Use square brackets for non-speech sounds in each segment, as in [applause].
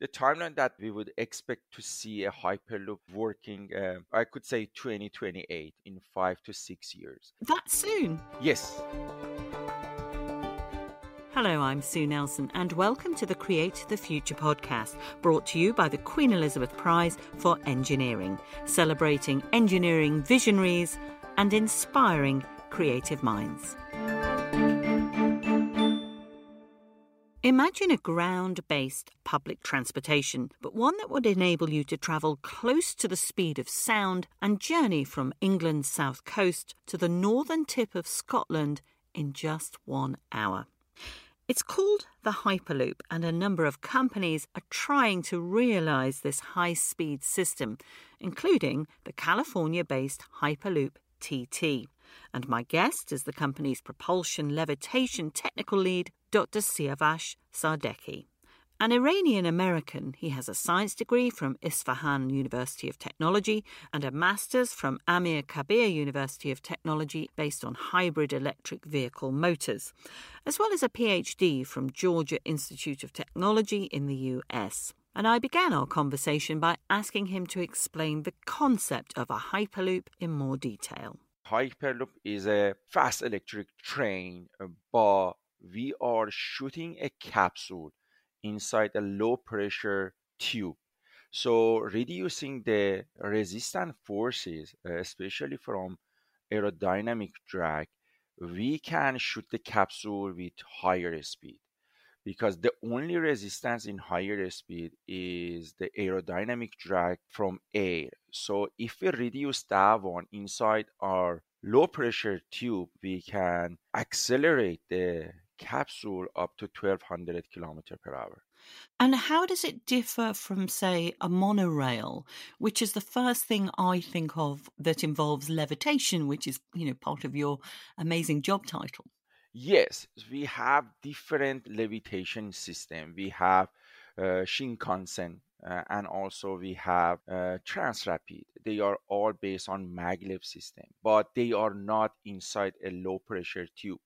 the timeline that we would expect to see a Hyperloop working, uh, I could say 2028 in five to six years. That soon? Yes. Hello, I'm Sue Nelson, and welcome to the Create the Future podcast, brought to you by the Queen Elizabeth Prize for Engineering, celebrating engineering visionaries and inspiring creative minds. Imagine a ground based public transportation, but one that would enable you to travel close to the speed of sound and journey from England's south coast to the northern tip of Scotland in just one hour. It's called the Hyperloop, and a number of companies are trying to realise this high speed system, including the California based Hyperloop TT. And my guest is the company's propulsion levitation technical lead, Dr. Siavash Sadeghi. An Iranian American, he has a science degree from Isfahan University of Technology and a master's from Amirkabir University of Technology based on hybrid electric vehicle motors, as well as a PhD from Georgia Institute of Technology in the US. And I began our conversation by asking him to explain the concept of a Hyperloop in more detail. Hyperloop is a fast electric train, but we are shooting a capsule inside a low pressure tube. So reducing the resistant forces, uh, especially from aerodynamic drag, we can shoot the capsule with higher speed because the only resistance in higher speed is the aerodynamic drag from air. So if we reduce that one inside our low pressure tube, we can accelerate the capsule up to 1200 kilometer per hour. And how does it differ from, say, a monorail, which is the first thing I think of that involves levitation, which is, you know, part of your amazing job title? Yes, we have different levitation system. We have uh, Shinkansen, uh, and also we have uh, Transrapid. They are all based on maglev system, but they are not inside a low pressure tube.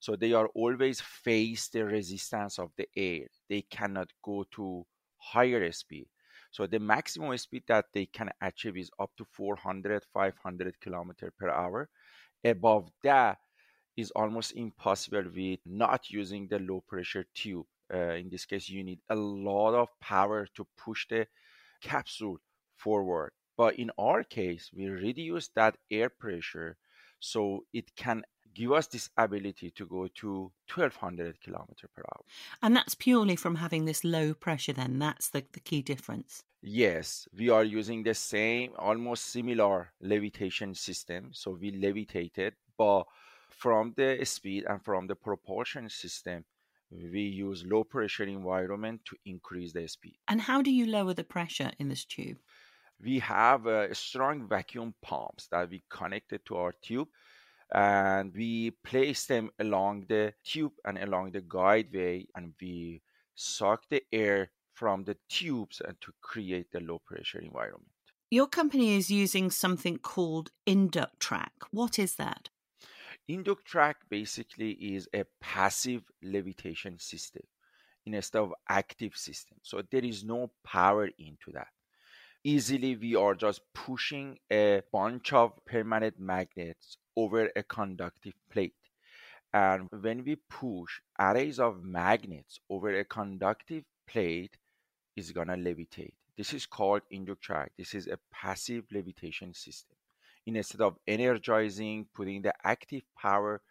So they are always face the resistance of the air. They cannot go to higher speed. So the maximum speed that they can achieve is up to 400, 500 kilometer per hour. Above that is almost impossible with not using the low pressure tube. Uh, in this case, you need a lot of power to push the capsule forward. But in our case, we reduce that air pressure so it can give us this ability to go to 1200 kilometer per hour. And that's purely from having this low pressure, then? That's the, the key difference. Yes, we are using the same, almost similar levitation system. So we levitated, but from the speed and from the propulsion system, we use low pressure environment to increase the speed. And how do you lower the pressure in this tube? We have uh, strong vacuum pumps that we connected to our tube and we place them along the tube and along the guideway and we suck the air from the tubes and to create the low pressure environment. Your company is using something called Inductrack. What is that? Inductrack basically is a passive levitation system instead of active system. So there is no power into that. Easily we are just pushing a bunch of permanent magnets over a conductive plate. And when we push arrays of magnets over a conductive plate, is to levitate. This is called Inductrack. This is a passive levitation system. Instead of energizing, putting the active power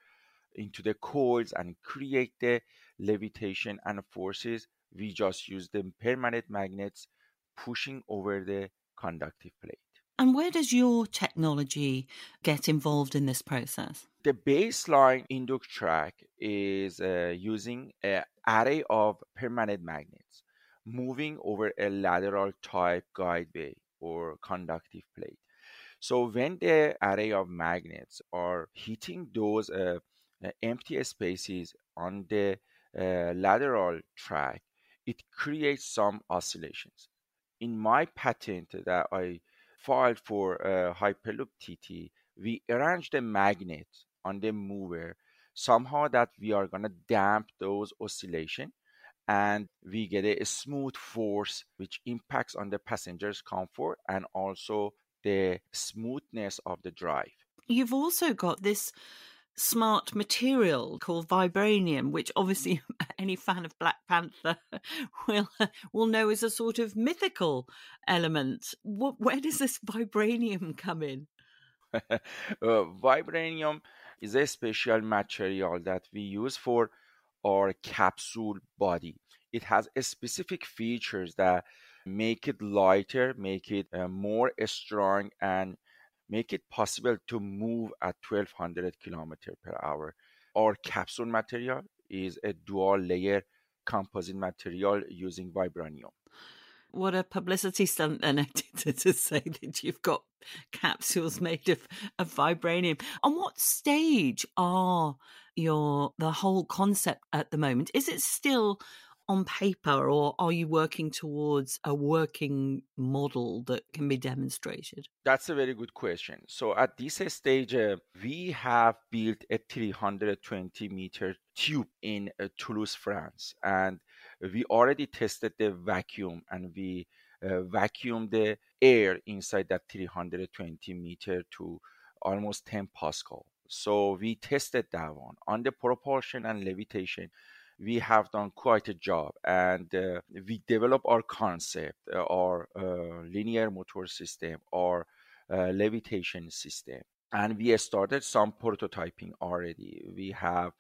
into the coils and create the levitation and forces, we just use the permanent magnets pushing over the conductive plate. And where does your technology get involved in this process? The baseline Inductrack is uh, using an array of permanent magnets moving over a lateral type guideway or conductive plate. So when the array of magnets are hitting those uh, uh empty spaces on the uh, lateral track, it creates some oscillations. In my patent that I filed for uh, Hyperloop TT, we arrange the magnet on the mover somehow that we are going to damp those oscillation and we get a smooth force which impacts on the passenger's comfort and also the smoothness of the drive. You've also got this smart material called vibranium, which obviously [laughs] any fan of Black Panther [laughs] will will know is a sort of mythical element. What, where does this [laughs] vibranium come in? uh, vibranium is a special material that we use for our capsule body. It has specific features that make it lighter, make it uh, more strong, and make it possible to move at 1200 kilometer per hour. Our capsule material is a dual layer composite material using vibranium. What a publicity stunt then [laughs] to, to say that you've got capsules made of, of vibranium. On what stage are your the whole concept at the moment? Is it still on paper, or are you working towards a working model that can be demonstrated? That's a very good question. So, at this stage, uh, we have built a 320 meter tube in uh, Toulouse, France, and we already tested the vacuum and we uh, vacuumed the air inside that 320 meter to almost 10 pascal. So we tested that one on the propulsion and levitation we have done quite a job and uh, we develop our concept, uh, our uh, linear motor system, our uh, levitation system. And we started some prototyping already. We have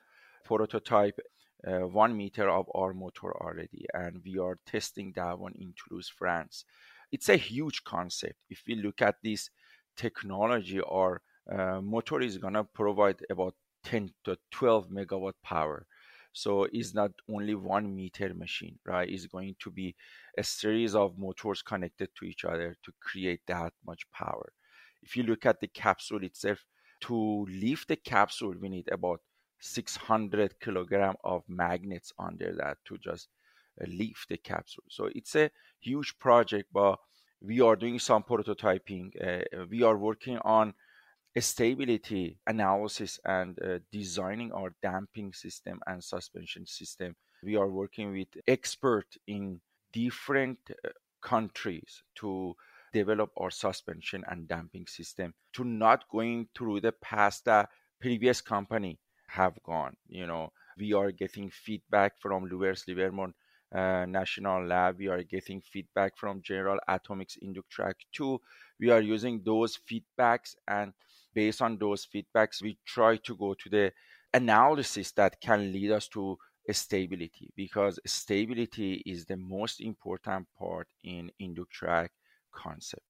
prototype uh, one meter of our motor already, and we are testing that one in Toulouse, France. It's a huge concept. If we look at this technology, our uh, motor is going to provide about 10 to 12 megawatt power so it's not only one meter machine, right? It's going to be a series of motors connected to each other to create that much power. If you look at the capsule itself, to lift the capsule, we need about 600 kilogram of magnets under that to just uh, lift the capsule. So it's a huge project, but we are doing some prototyping. Uh, we are working on stability analysis and uh, designing our damping system and suspension system. We are working with experts in different uh, countries to develop our suspension and damping system to not going through the path that previous company have gone you know we are getting feedback from Lawrence Livermore uh, National Lab. We are getting feedback from General Atomics Inductrack 2. We are using those feedbacks and based on those feedbacks, we try to go to the analysis that can lead us to stability because stability is the most important part in Inductrack concept.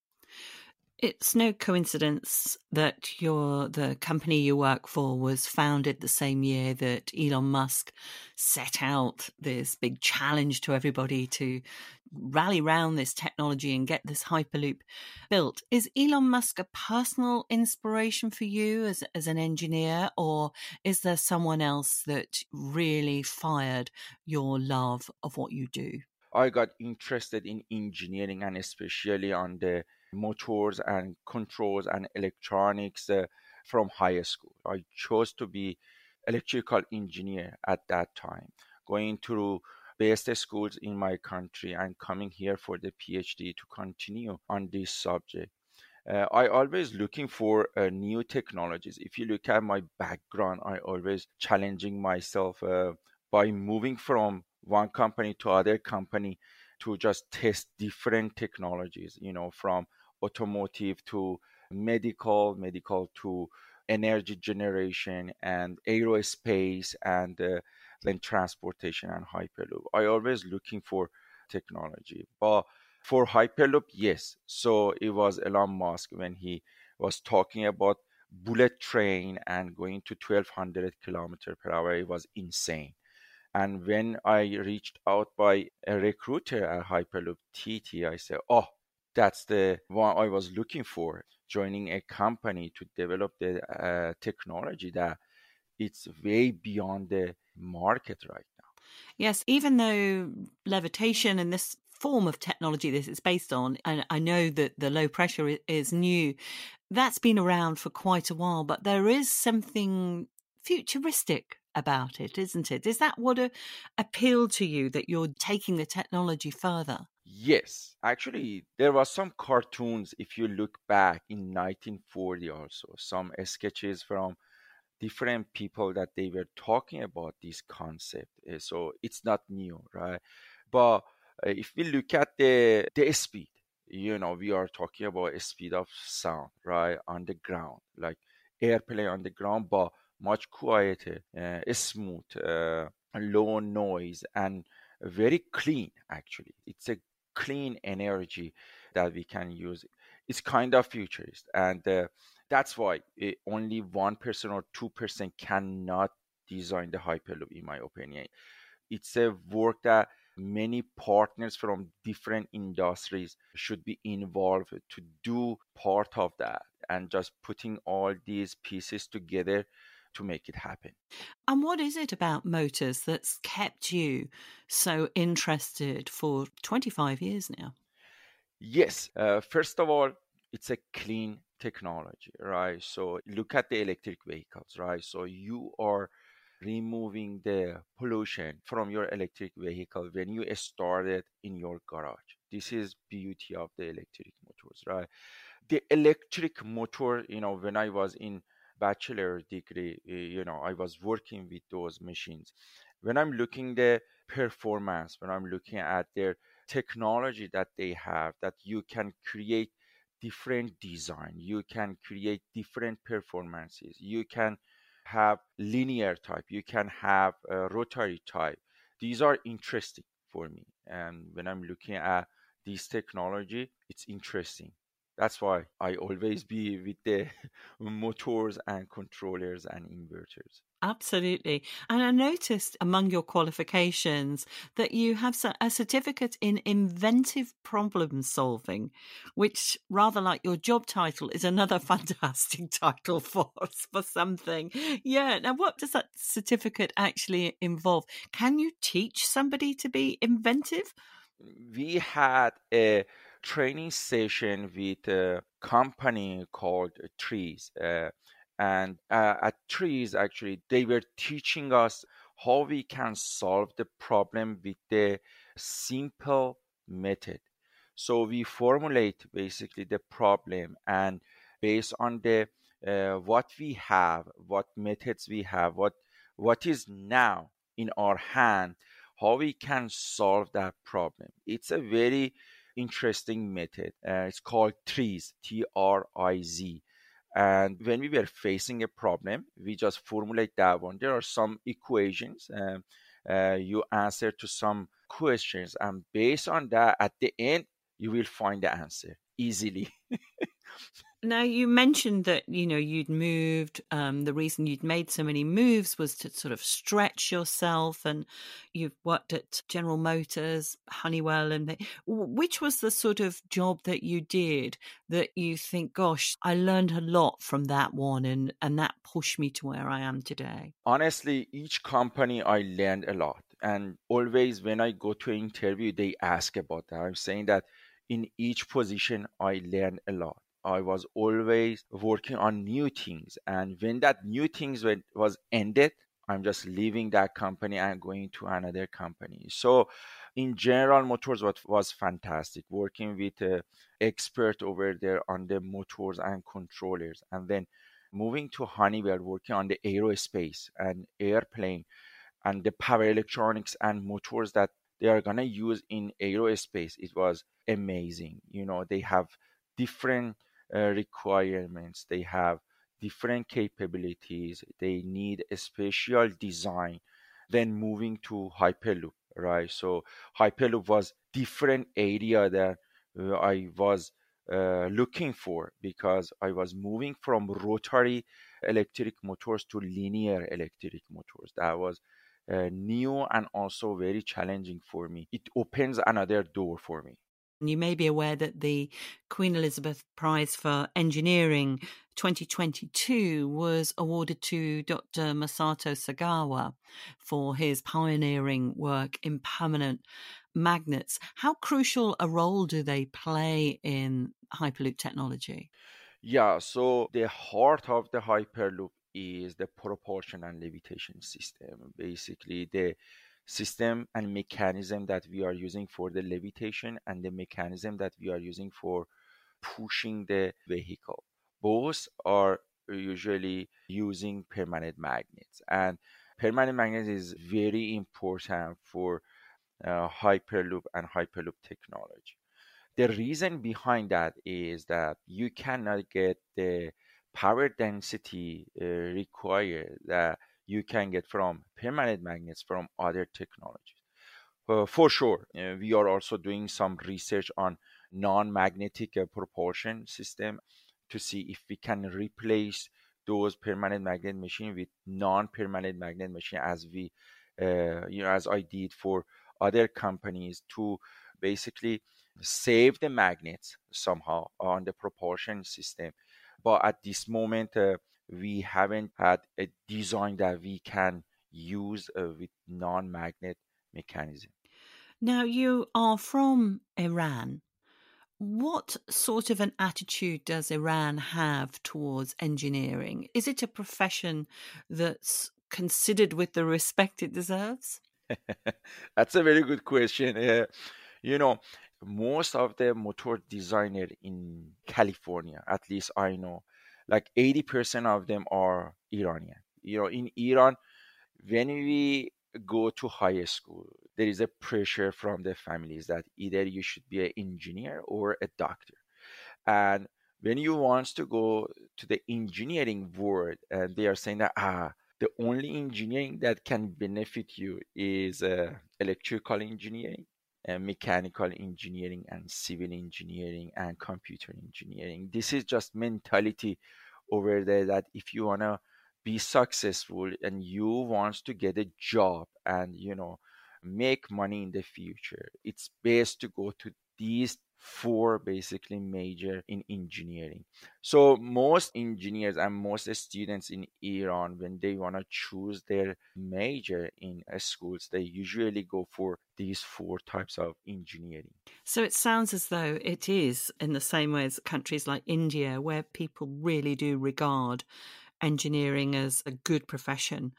It's no coincidence that your the company you work for was founded the same year that Elon Musk set out this big challenge to everybody to rally around this technology and get this hyperloop built. Is Elon Musk a personal inspiration for you as as an engineer or is there someone else that really fired your love of what you do? I got interested in engineering and especially on the motors and controls and electronics uh, from high school. I chose to be electrical engineer at that time, going through best schools in my country and coming here for the PhD to continue on this subject. Uh, I always looking for uh, new technologies. If you look at my background, I always challenging myself uh, by moving from one company to other company to just test different technologies. You know, from automotive to medical, medical to energy generation and aerospace and uh, then transportation and hyperloop. I always looking for technology, but for hyperloop, yes. So it was Elon Musk when he was talking about bullet train and going to 1200 kilometer per hour. It was insane. And when I reached out by a recruiter at Hyperloop TT, I said, "Oh, that's the one I was looking for joining a company to develop the uh, technology that it's way beyond the market right now. Yes, even though levitation and this form of technology that it's based on, and I know that the low pressure is new, that's been around for quite a while, but there is something futuristic about it, isn't it? Is that what a, appealed to you that you're taking the technology further? Yes, actually, there was some cartoons. If you look back in 1940, also some sketches from different people that they were talking about this concept. Eh, so it's not new, right? But uh, if we look at the the speed, you know, we are talking about a speed of sound, right, on the ground, like airplane on the ground, but much quieter, uh, smooth, uh, low noise, and very clean. Actually, it's a clean energy that we can use. It's kind of futurist, and uh, that's why it, only one person or two percent cannot design the hyperloop, in my opinion. It's a work that many partners from different industries should be involved to do part of that and just putting all these pieces together to make it happen. And what is it about motors that's kept you so interested for 25 years now? Yes. Uh, first of all, it's a clean technology, right? So look at the electric vehicles, right? So you are removing the pollution from your electric vehicle when you start it in your garage. This is beauty of the electric motors, right? The electric motor, you know, when I was in bachelor degree, you know, I was working with those machines. When I'm looking the performance, when I'm looking at their technology that they have, that you can create different design, you can create different performances, you can have linear type, you can have a rotary type. These are interesting for me. And when I'm looking at this technology, it's interesting. That's why I always be with the [laughs] motors and controllers and inverters. Absolutely. And I noticed among your qualifications that you have a certificate in inventive problem solving, which, rather like your job title, is another [laughs] fantastic title for, [laughs] for something. Yeah. Now, what does that certificate actually involve? Can you teach somebody to be inventive? We had a training session with a company called TRIZ. Uh, and uh, at TRIZ actually they were teaching us how we can solve the problem with the simple method so we formulate basically the problem and based on the uh, what we have what methods we have what what is now in our hand how we can solve that problem it's a very interesting method uh, it's called TRIZ t-r-i-z and when we were facing a problem, we just formulate that one. There are some equations. Um, uh, you answer to some questions, and based on that, at the end, you will find the answer easily. [laughs] Now you mentioned that you know you'd moved. Um, the reason you'd made so many moves was to sort of stretch yourself, and you've worked at General Motors, Honeywell, and which was the sort of job that you did that you think, gosh, I learned a lot from that one, and and that pushed me to where I am today. Honestly, each company I learned a lot, and always when I go to an interview, they ask about that. I'm saying that in each position I learned a lot I was always working on new things. And when that new things was ended, I'm just leaving that company and going to another company. So in General Motors what was fantastic working with an expert over there on the motors and controllers and then moving to Honeywell working on the aerospace and airplane and the power electronics and motors that they are going to use in aerospace it was amazing you know they have different uh, requirements. They have different capabilities. They need a special design. Then moving to hyperloop right? So hyperloop was different area that uh, i was uh, looking for because i was moving from rotary electric motors to linear electric motors. That was uh, new and also very challenging for me. It opens another door for me you may be aware that the Queen Elizabeth Prize for Engineering 2022 was awarded to Dr. Masato Sagawa for his pioneering work in permanent magnets. How crucial a role do they play in Hyperloop technology? Yeah, so the heart of the Hyperloop is the propulsion and levitation system. Basically, the system and mechanism that we are using for the levitation and the mechanism that we are using for pushing the vehicle. Both are usually using permanent magnets and permanent magnet is very important for uh, hyperloop and hyperloop technology the reason behind that is that you cannot get the power density uh, required that you can get from permanent magnets from other technologies. Uh, for sure, uh, we are also doing some research on non-magnetic uh, propulsion system to see if we can replace those permanent magnet machine with non-permanent magnet machine as we uh, you know as I did for other companies to basically save the magnets somehow on the propulsion system. But at this moment, uh, we haven't had a design that we can use uh, with non-magnet mechanism. Now you are from Iran. What sort of an attitude does Iran have towards engineering? Is it a profession that's considered with the respect it deserves? [laughs] That's a very good question. Uh, you know, most of the motor designer in California, at least I know, like 80% of them are Iranian. You know, in Iran, when we go to high school, there is a pressure from the families that either you should be an engineer or a doctor. And when you want to go to the engineering world, and they are saying that ah, the only engineering that can benefit you is uh, electrical engineering uh, mechanical engineering and civil engineering and computer engineering. This is just mentality over there that if you want to be successful and you want to get a job and you know make money in the future it's best to go to these four basically major in engineering. So most engineers and most students in iran when they want to choose their major in uh, schools they usually go for these four types of engineering. So it sounds as though it is in the same way as countries like india where people really do regard engineering as a good profession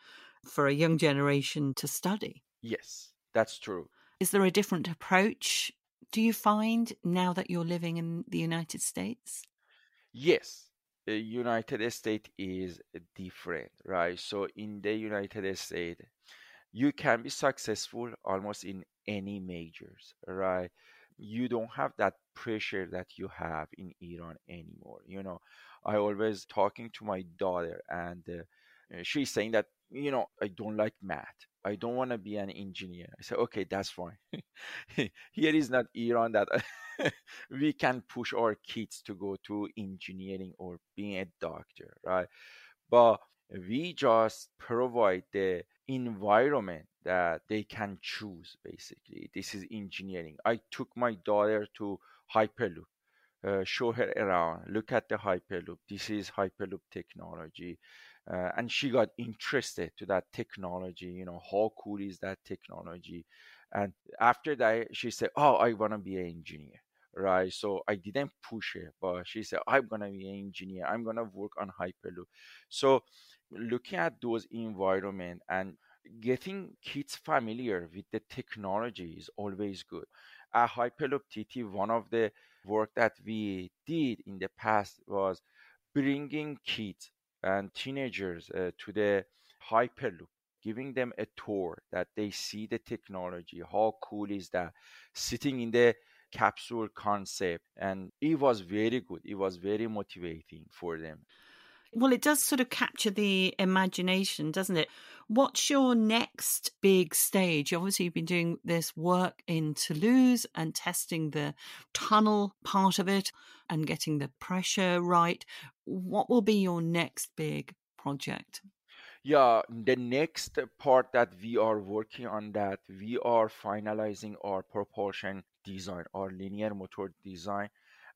for a young generation to study. Yes that's true. Is there a different approach do you find now that you're living in the United States? Yes, the United States is different, right? So in the United States, you can be successful almost in any majors, right? You don't have that pressure that you have in Iran anymore. You know, I always talking to my daughter, and uh, she's saying that you know I don't like math. I don't want to be an engineer. I said, okay, that's fine. [laughs] Here is not Iran that [laughs] we can push our kids to go to engineering or being a doctor, right? But we just provide the environment that they can choose, basically. This is engineering. I took my daughter to Hyperloop. Uh, show her around, look at the Hyperloop. This is Hyperloop technology uh, and she got interested to that technology you know how cool is that technology? And after that she said oh i want to be an engineer right? So i didn't push her but she said i'm going to be an engineer. I'm going to work on hyperloop. So looking at those environment and getting kids familiar with the technology is always good at hyperloop tt one of the work that we did in the past was bringing kids and teenagers uh, to the Hyperloop, giving them a tour that they see the technology. How cool is that? Sitting in the capsule concept, and it was very good. It was very motivating for them. Well, it does sort of capture the imagination, doesn't it? What's your next big stage? Obviously, you've been doing this work in Toulouse and testing the tunnel part of it and getting the pressure right. What will be your next big project? Yeah, the next part that we are working on that we are finalizing our propulsion design, our linear motor design,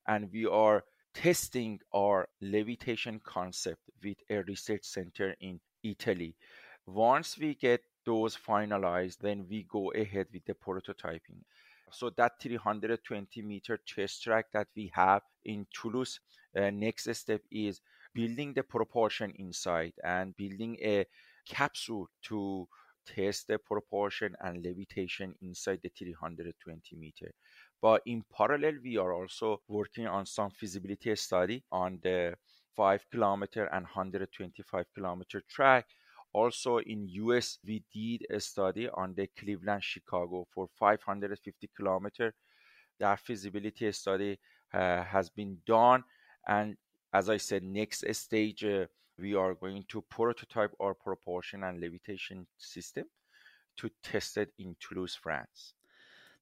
and we are testing our levitation concept with a research center in Italy. Once we get those finalized, then we go ahead with the prototyping. So that 320 meter test track that we have in Toulouse, uh, next step is building the propulsion inside and building a capsule to test the propulsion and levitation inside the 320 meter. But in parallel, we are also working on some feasibility study on the 5 kilometer and 125 kilometer track. Also in US, we did a study on the Cleveland Chicago for 550 kilometer. That feasibility study uh, has been done, and as I said, next stage uh, we are going to prototype our propulsion and levitation system to test it in Toulouse, France.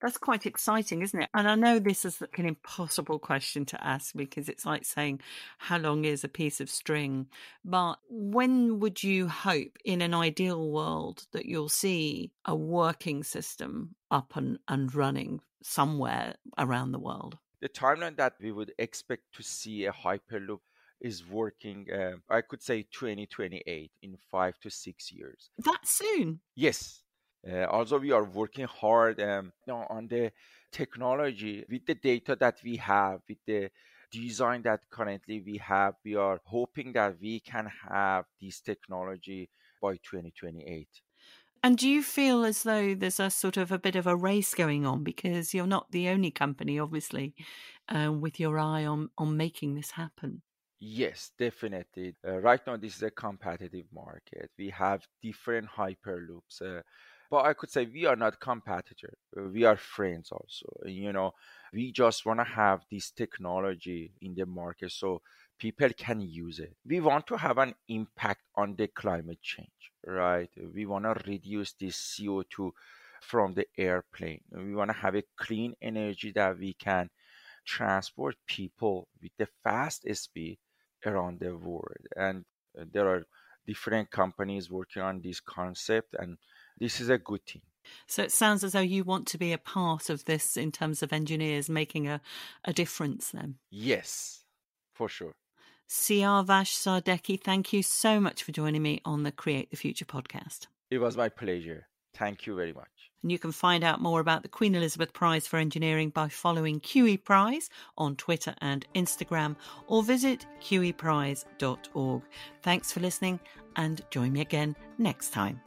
That's quite exciting, isn't it? And I know this is an impossible question to ask because it's like saying, how long is a piece of string? But when would you hope, in an ideal world, that you'll see a working system up and, and running somewhere around the world? The timeline that we would expect to see a Hyperloop is working, uh, I could say 2028 in five to six years. That soon? Yes. Uh, also, we are working hard um, on the technology with the data that we have, with the design that currently we have. We are hoping that we can have this technology by 2028. And do you feel as though there's a sort of a bit of a race going on because you're not the only company, obviously, uh, with your eye on on making this happen? Yes, definitely. Uh, right now, this is a competitive market. We have different hyperloops. Uh, but I could say we are not competitor. Uh, we are friends also. You know, we just want to have this technology in the market so people can use it. We want to have an impact on the climate change, right? We want to reduce this CO2 from the airplane. We want to have a clean energy that we can transport people with the fast speed around the world. And uh, there are different companies working on this concept and this is a good thing. So it sounds as though you want to be a part of this in terms of engineers making a, a difference then. Yes, for sure. C R Siavash Sadeghi, thank you so much for joining me on the Create the Future podcast. It was my pleasure. Thank you very much. And you can find out more about the Queen Elizabeth Prize for Engineering by following QE Prize on Twitter and Instagram or visit qeprize.org. Thanks for listening and join me again next time.